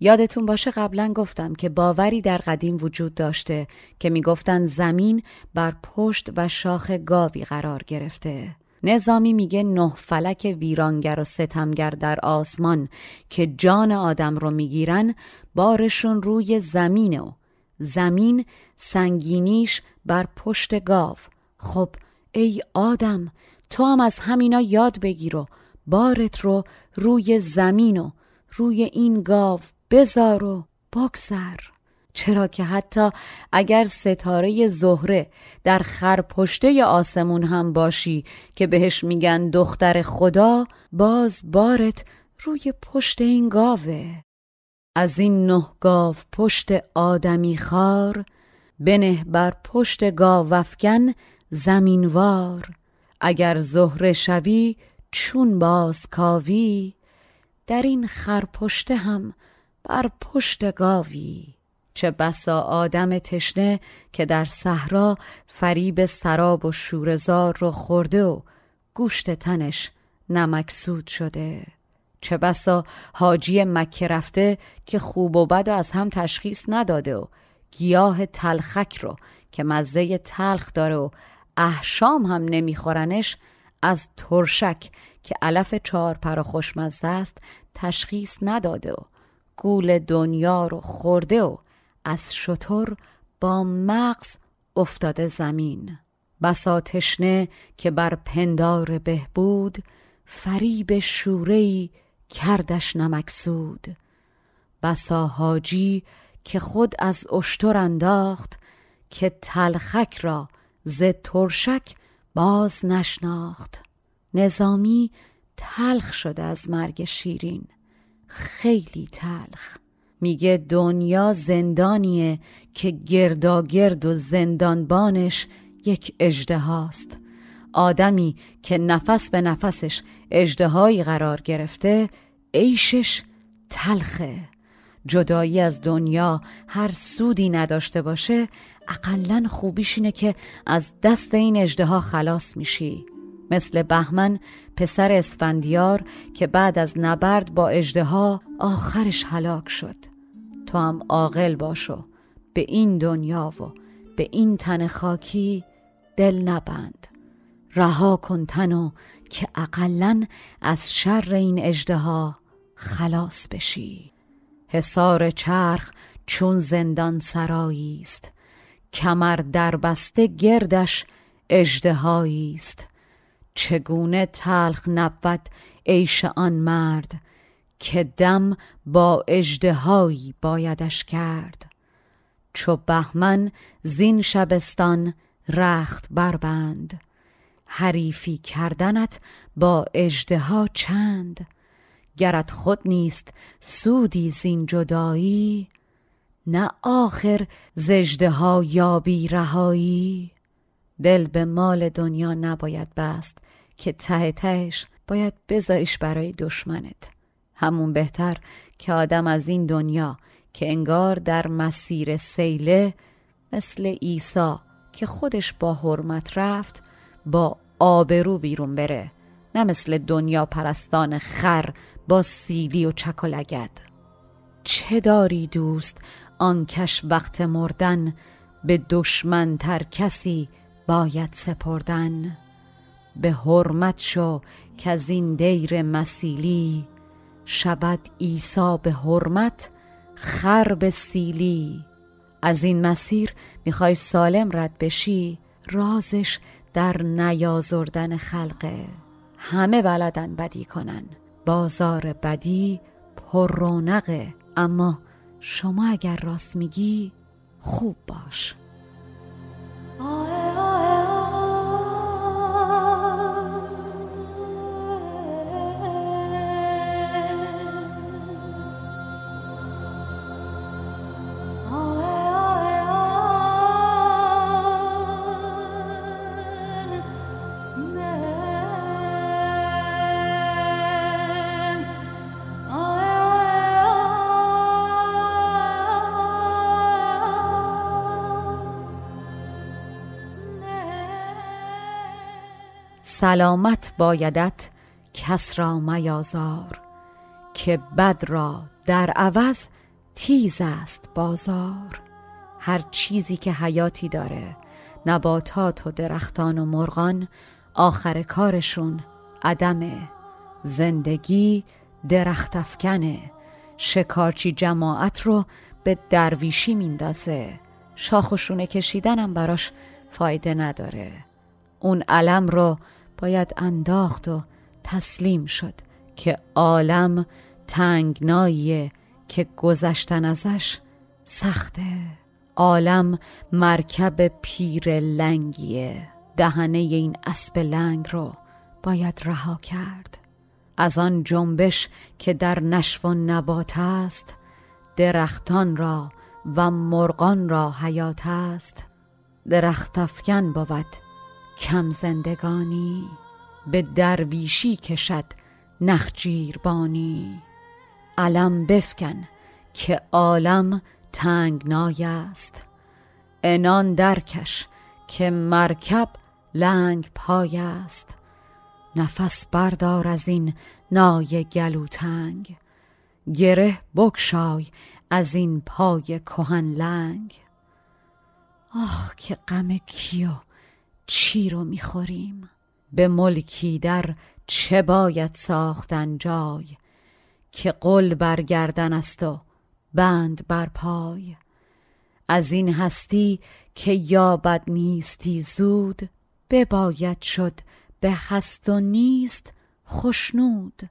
یادتون باشه قبلا گفتم که باوری در قدیم وجود داشته که می‌گفتن زمین بر پشت و شاخ گاوی قرار گرفته. نظامی میگه نه فلک ویرانگر و ستمگر در آسمان که جان آدم رو می‌گیرن بارشون روی زمینه و زمین سنگینیش بر پشت گاو. خب ای آدم تو هم از همینا یاد بگیر و بارت رو روی زمین و روی این گاو بزار و بگذر. چرا که حتی اگر ستاره زهره در خرپشته آسمون هم باشی که بهش میگن دختر خدا باز بارت روی پشت این گاوه. از این نه گاو پشت آدمی خار بنه بر پشت گاوفکن زمینوار. اگر زهره شوی چون باز کاوی در این خرپشته هم بر پشت گاوی چه بسا آدم تشنه که در صحرا فریب سراب و شورزار رو خورده و گوشت تنش نمکسود شده. چه بسا حاجی مکه رفته که خوب و بد و از هم تشخیص نداده و گیاه تلخک رو که مزه تلخ داره و احشام هم نمیخورنش از ترشک که علف چهار پر خوشمزه است تشخیص نداده و گول دنیا رو خورده و از شطور با مغز افتاده زمین. بسا تشنه که بر پندار بهبود فریب شورهی کردش نمکسود بسا حاجی که خود از اشتر انداخت که تلخک را ز ترشک باز نشناخت. نظامی تلخ شده از مرگ شیرین. خیلی تلخ. میگه دنیا زندانیه که گرداگرد و زندانبانش یک اجده هاست. آدمی که نفس به نفسش اجدهایی قرار گرفته عیشش تلخه. جدایی از دنیا هر سودی نداشته باشه اقلا خوبیش اینه که از دست این اجده خلاص میشی. مثل بهمن پسر اسفندیار که بعد از نبرد با اجده آخرش هلاک شد. تو هم عاقل باشو به این دنیا و به این تن خاکی دل نبند. رها کن تنو که اقلا از شر این اجده خلاص بشی. حصار چرخ چون زندان سرایی است. کمر در بسته گردش اژدهایی است. چگونه تلخ نبود عیش آن مرد که دم با اژدهایی بایدش کرد. چو بهمن زین شبستان رخت بربند. حریفی کردنت با اژدها چند؟ گرت خود نیست سودی زین جدایی؟ نه آخر زجده ها یابی رهایی؟ دل به مال دنیا نباید بست که ته تهش باید بذاریش برای دشمنت. همون بهتر که آدم از این دنیا که انگار در مسیر سیله مثل عیسی که خودش با حرمت رفت با آبرو بیرون بره. نه مثل دنیا پرستان خر با سیلی و چک و لگد. چه داری دوست آنکش وقت مردن؟ به دشمن تر کسی باید سپردن؟ به حرمت شو که از این دیر مسیلی. شود عیسی به حرمت خر به سیلی. از این مسیر می‌خوای سالم رد بشی رازش در نیازردن خلقه. همه بلدن بدی کنن بازار بدی پر رونقه. اما شما اگر راست میگی خوب باش. سلامت بایدت کس را میازار که بد را در عوض تیز است بازار. هر چیزی که حیاتی داره نباتات و درختان و مرغان آخر کارشون عدمه زندگی درخت افکنه شکارچی جماعت رو به درویشی میندازه. شاخ و شونه کشیدنم براش فایده نداره. اون علم رو باید انداخت و تسلیم شد که عالم تنگناییه که گذشتن ازش سخته. عالم مرکب پیر لنگیه. دهنه این اسب لنگ رو باید رها کرد. از آن جنبش که در نشو و نبات است درختان را و مرغان را حیات است. درخت افکن بود کم زندگانی به درویشی کشد نخجیربانی علم بفکن که عالم تنگنای است. انان درکش که مرکب لنگ پای است. نفس بردار از این نای گلوتنگ. گره بکشای از این پای کهن لنگ. آخ که غم کیو چی رو می‌خوریم؟ به ملکی در چه باید ساختن جای که قل برگردن است و بند بر پای؟ از این هستی که یابد نیستی زود بباید شد به هست و نیست خشنود.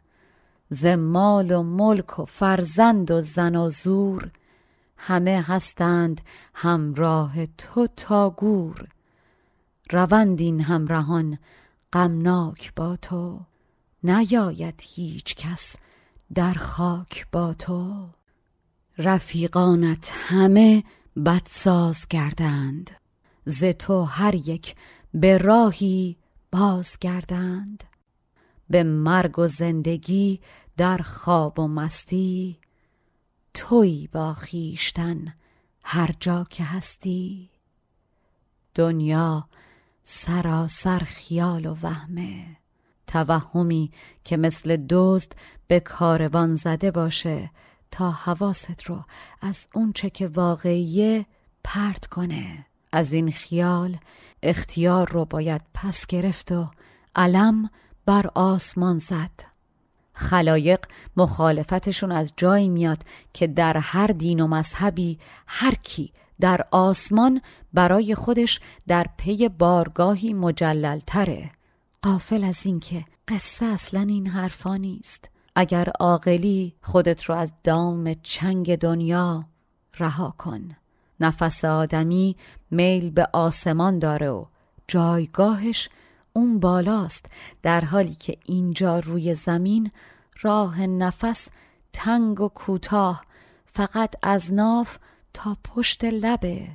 ز مال و ملک و فرزند و زن و زور همه هستند همراه تو تا گور. روند این همراهان غمناک با تو. نیاید هیچ کس در خاک با تو. رفیقانت همه بدساز کردند ز تو هر یک به راهی باز گردند به مرگ و زندگی در خواب و مستی. توی با خیشتن هر جا که هستی. دنیا سراسر خیال و وهمه. توهمی که مثل دزد به کاروان زده باشه تا حواست رو از اونچه که واقعیه پرت کنه. از این خیال اختیار رو باید پس گرفت و علم بر آسمان زد. خلایق مخالفتشون از جایی میاد که در هر دین و مذهبی هر کی در آسمان برای خودش در پی بارگاهی مجلل تره قافل از اینکه قصه اصلا این حرفا نیست. اگر عاقلی خودت رو از دام چنگ دنیا رها کن. نفس آدمی میل به آسمان داره و جایگاهش اون بالاست. در حالی که اینجا روی زمین راه نفس تنگ و کوتاه فقط از ناف تا پشت لبه.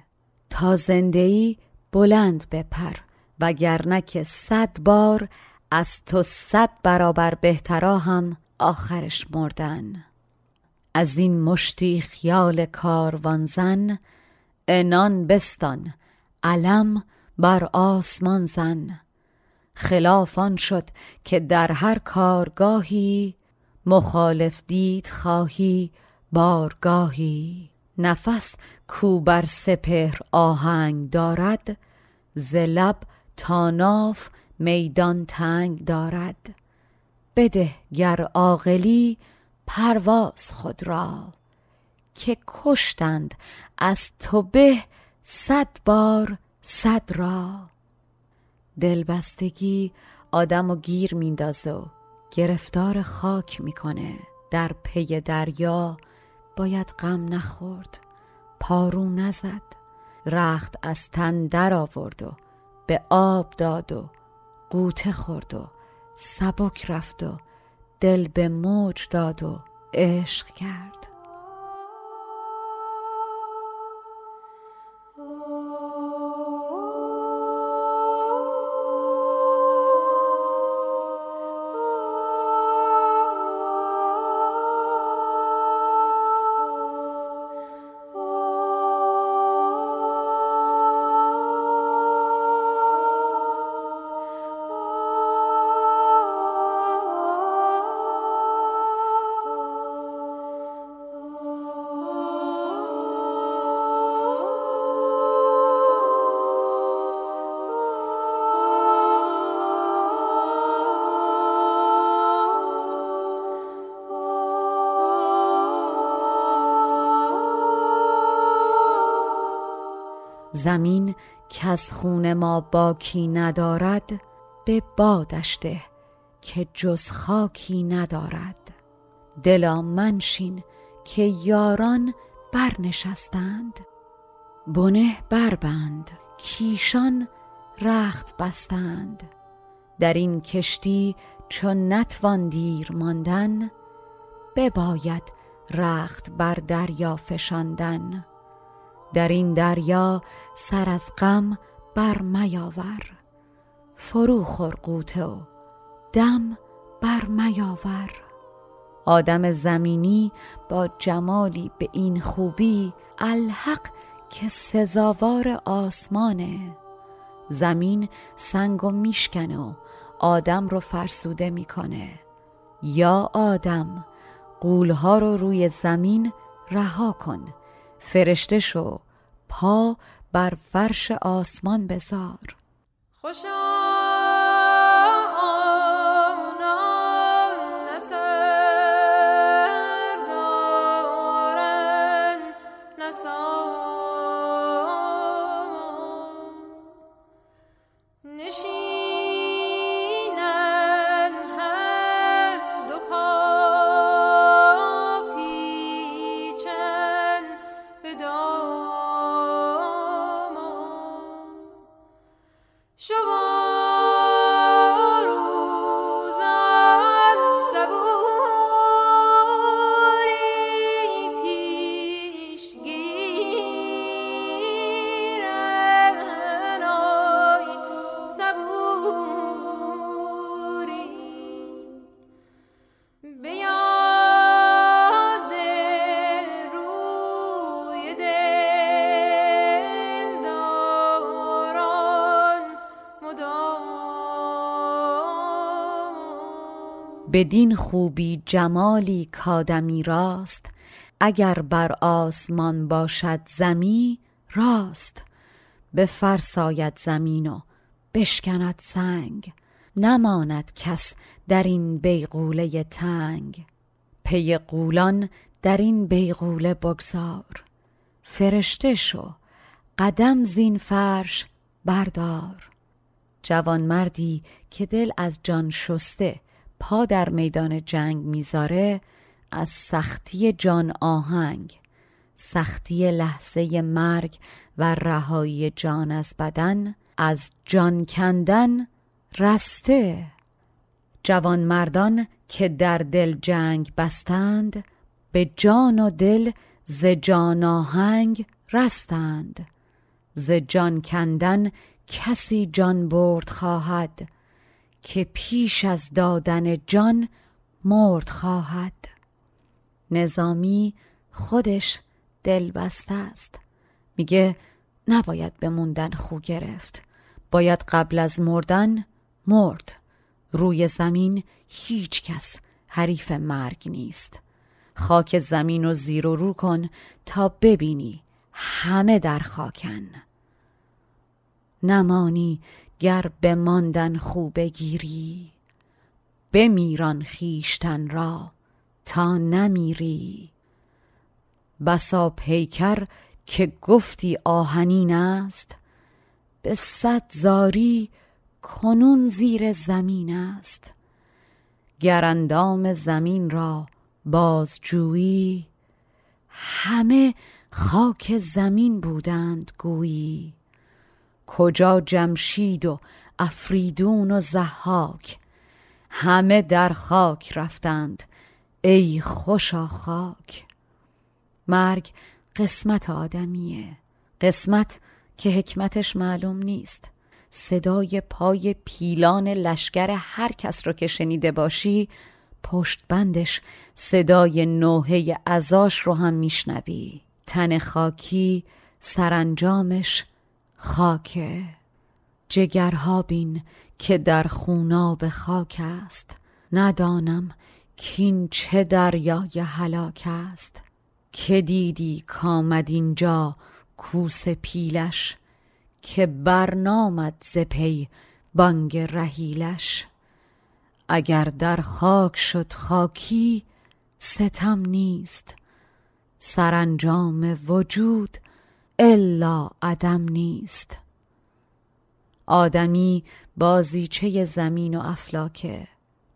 تا زندهی بلند بپر وگرنه که صد بار از تو صد برابر بهترا هم آخرش مردن. از این مشتی خیال کاروان زن انان بستان علم بر آسمان زن. خلافان شد که در هر کارگاهی مخالف دید خواهی بارگاهی. نفس کو بر سپهر آهنگ دارد ز لب تا ناف میدان تنگ دارد. بده گر عاقلی پرواز خود را که کشتند از تو به صد بار صد را. دلبستگی آدم و گیر میندازه و گرفتار خاک می‌کنه در پی دریا. باید غم نخورد. پارو نزد. رخت از تن در آورد و به آب داد و قوطه خورد و سبک رفت و دل به موج داد و عشق کرد. زمین که از خون ما باکی ندارد به بادش ده که جز خاکی ندارد. دلا منشین که یاران برنشستند بنه بربند کیشان رخت بستند. در این کشتی چون نتوان دیر ماندن بباید رخت بر دریا فشاندن. در این دریا سر از غم بر میاور. فرو خور قوطه و دم بر میاور. آدم زمینی با جمالی به این خوبی الحق که سزاوار آسمانه. زمین سنگ و میشکنه و آدم رو فرسوده می‌کنه. یا آدم قولها رو روی زمین رها کن. فرشته شو. پا بر فرش آسمان بزار. خوشا Chevaux. بدین خوبی جمالی کادمی راست اگر بر آسمان باشد زمی راست. به فرساید زمین و بشکند سنگ نماند کس در این بیغوله تنگ. پی قولان در این بیغوله بگذار فرشته شو قدم زین فرش بردار. جوانمردی که دل از جان شسته پا در میدان جنگ می‌ذاره از سختی جان آهنگ سختی لحظه مرگ و رهایی جان از بدن از جان کندن رسته. جوان مردان که در دل جنگ بستند به جان و دل ز جان آهنگ رستند. ز جان کندن کسی جان برد خواهد که پیش از دادن جان مرد خواهد. نظامی خودش دل بسته است. میگه نباید به موندن خو گرفت. باید قبل از مردن مرد. روی زمین هیچ کس حریف مرگ نیست. خاک زمین رو زیر و رو کن تا ببینی همه در خاکن. نمانی گر بماندن خوب گیری بمیران خیشتن را تا نمیری. بسا پیکر که گفتی آهنین است به صد زاری کنون زیر زمین است. گر اندام زمین را بازجویی همه خاک زمین بودند گویی. کجا جمشید و افریدون و زحاک همه در خاک رفتند ای خوشا خاک. مرگ قسمت آدمیه قسمت که حکمتش معلوم نیست. صدای پای پیلان لشکر هر کس رو که شنیده باشی پشت بندش صدای نوحه ازاش رو هم میشنوی. تن خاکی سرانجامش خاکه جگرها بین که در خوناب خاک است. ندانم کین چه دریای هلاک است. که دیدی کامد اینجا کوس پیلش که برنامد ز پی بانگ رهیلش اگر در خاک شد خاکی ستم نیست. سرانجام وجود الا عدم نیست. آدمی بازیچه زمین و افلاکه.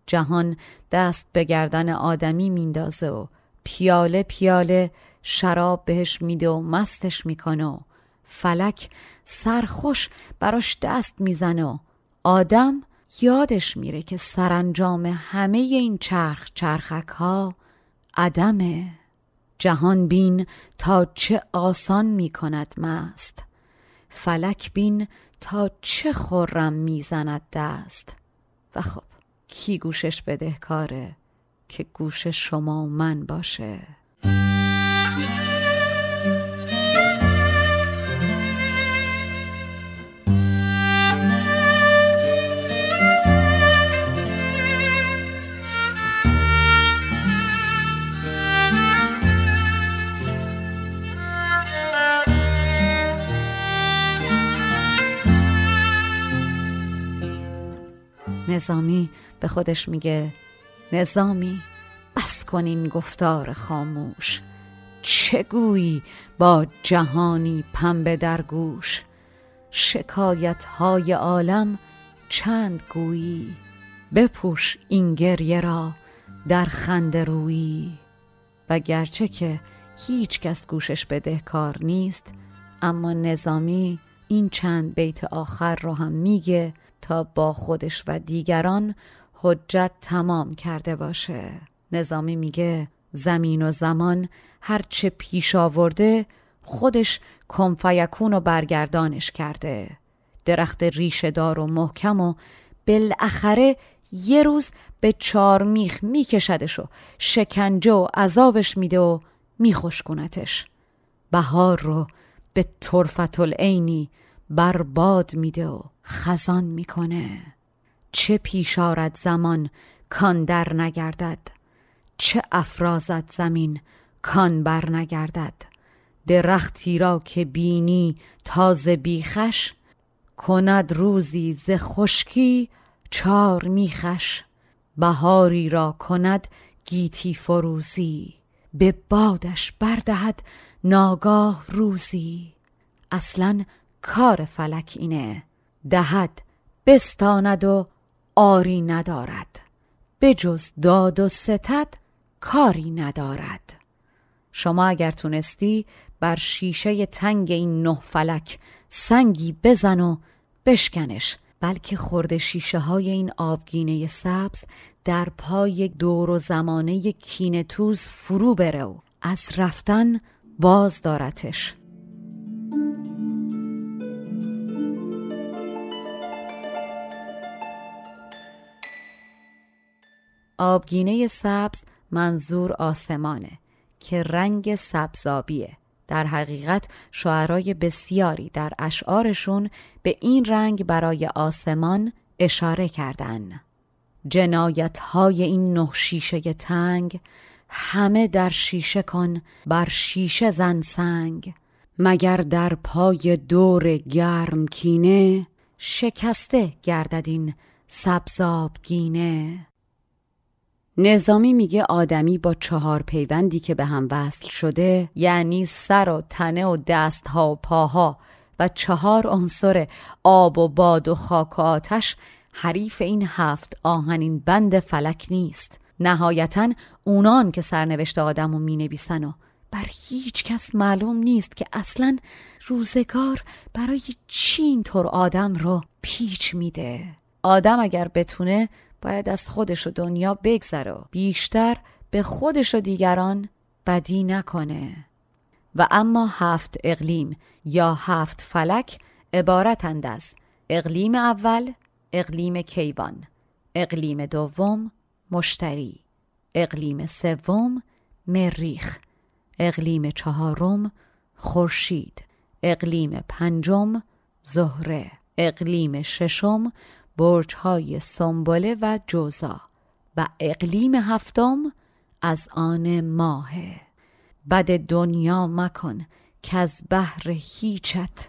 جهان دست به گردن آدمی میندازه و پیاله پیاله شراب بهش میده و مستش می‌کنه و فلک سرخوش براش دست می‌زنه و آدم یادش میره که سرانجام همه این چرخ چرخک ها عدمه. جهان بین تا چه آسان می‌کند مست. فلک بین تا چه خورم می‌زند دست. و خب کی گوشش بدهکاره که گوش شما و من باشه؟ نظامی به خودش میگه نظامی بس کن این گفتار خاموش. چه گویی با جهانی پنبه در گوش؟ شکایت های عالم چند گویی؟ بپوش این گریه را در خنده رویی و گرچه که هیچ کس گوشش بدهکار نیست اما نظامی این چند بیت آخر رو هم میگه تا با خودش و دیگران حجت تمام کرده باشه. نظامی میگه زمین و زمان هرچه پیش آورده خودش کنفیکون و برگردانش کرده. درخت ریشه دار و محکم و بالاخره یه روز به چار میخ میکشدش و شکنجه و عذابش میده و میخشکونتش. بهار رو به طرفت العینی برباد میده و خزان می‌کنه. چه پیش آرد زمان کان در نگردد. چه افرازد زمین کان بر نگردد. درختی را که بینی تازه بیخش کند روزی ز خشکی چار میخش. بهاری را کند گیتی فروزی به بادش بردهد ناگاه روزی. اصلا کار فلک اینه. دهد بستاند و آری ندارد. بجز داد و ستد کاری ندارد. شما اگر تونستی بر شیشه تنگ این نه فلک سنگی بزن و بشکنش بلکه خورده شیشه های این آبگینه سبز در پای دور و زمانه کینتوز فرو بره و از رفتن باز دارتش. آبگینه سبز منظور آسمانه که رنگ سبزابیه. در حقیقت شعرای بسیاری در اشعارشون به این رنگ برای آسمان اشاره کردن. جنایت های این نه شیشه تنگ همه در شیشه کن بر شیشه زن سنگ. مگر در پای دور گرم کینه شکسته گردد این سبزاب گینه نظامی میگه آدمی با چهار پیوندی که به هم وصل شده یعنی سر و تنه و دستها و پاها و چهار عنصر آب و باد و خاک و آتش حریف این هفت آهنین بند فلک نیست. نهایتا اونان که سرنوشت آدم و می نویسن و بر هیچ کس معلوم نیست که اصلا روزگار برای چی اینطور آدم رو پیچ میده. آدم اگر بتونه باید از خودش و دنیا بگذره و بیشتر به خودش و دیگران بدی نکنه. و اما هفت اقلیم یا هفت فلک عبارتند از اقلیم اول اقلیم کیوان اقلیم دوم مشتری اقلیم سوم مریخ اقلیم چهارم خورشید اقلیم پنجم زهره اقلیم ششم برجهای سنبله و جوزا و اقلیم هفتم از آن ماهه بد دنیا مکن که از بحر هیچت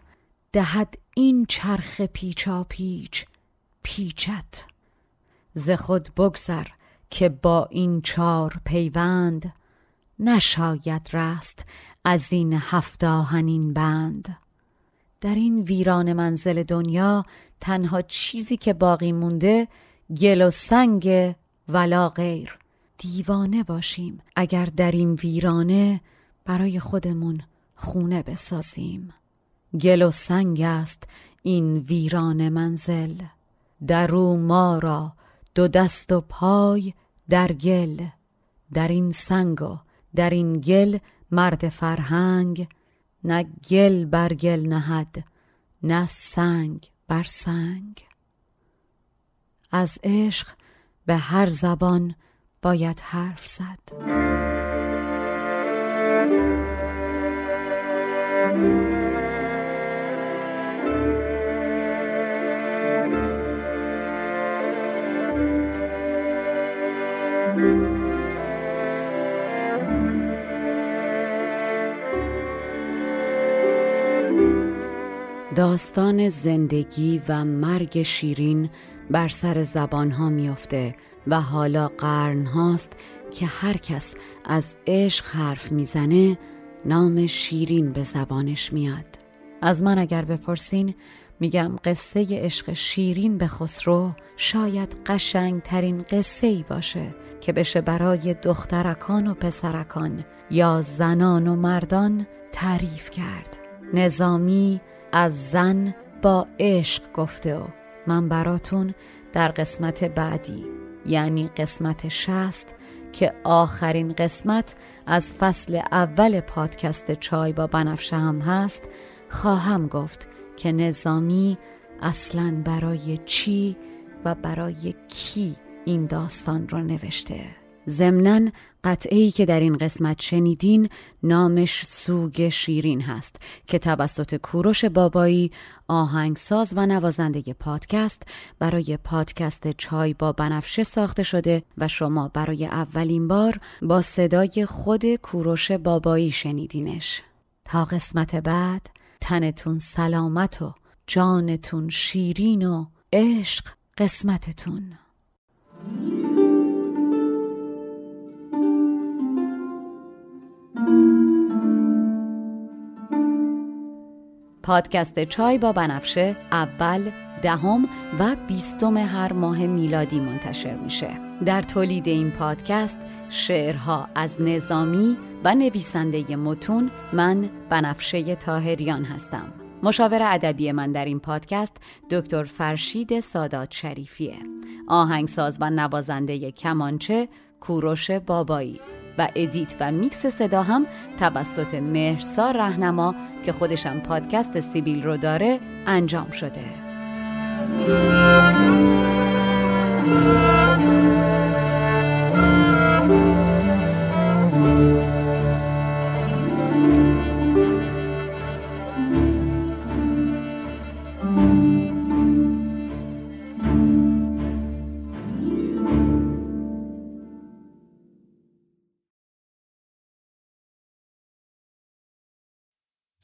دهد این چرخ پیچا پیچ پیچت. ز خود بگذر که با این چار پیوند نشاید رست از این هفت آهنین بند. در این ویران منزل دنیا تنها چیزی که باقی مونده گل و سنگ ولا غیر. دیوانه باشیم اگر در این ویرانه برای خودمون خونه بسازیم. گل و سنگ است این ویران منزل. در او ما را دو دست و پای در گل. در این سنگ و در این گل مرد فرهنگ نه گل بر گل نهد نه سنگ بر سنگ. از عشق به هر زبان باید حرف زد. داستان زندگی و مرگ شیرین بر سر زبان ها میافته و حالا قرن هاست که هر کس از عشق حرف می‌زنه نام شیرین به زبانش میاد. از من اگر بپرسین میگم قصه عشق شیرین به خسرو شاید قشنگ ترین قصه ای باشه که بشه برای دخترکان و پسرکان یا زنان و مردان تعریف کرد. نظامی از زن با عشق گفته و من براتون در قسمت بعدی یعنی قسمت شست که آخرین قسمت از فصل اول پادکست چای با بنفشه هم هست خواهم گفت که نظامی اصلا برای چی و برای کی این داستان رو نوشته. ضمنا قطعه که در این قسمت شنیدین نامش سوگ شیرین هست که توسط کوروش بابایی آهنگساز و نوازنده پادکست برای پادکست چای با بنفشه ساخته شده و شما برای اولین بار با صدای خود کوروش بابایی شنیدینش. تا قسمت بعد تنتون سلامت و جانتون شیرین و عشق قسمتتون. پادکست چای با بنفشه اول دهم و بیستم هر ماه میلادی منتشر میشه. در تولید این پادکست شعرها از نظامی و نویسنده متون من بنفشه طاهریان هستم. مشاور ادبی من در این پادکست دکتر فرشید سادات شریفیه. آهنگساز و نوازنده کمانچه کوروش بابایی. و ادیت و میکس صدا هم توسط مهرسا رهنما که خودشم پادکست سیبیل رو داره انجام شده.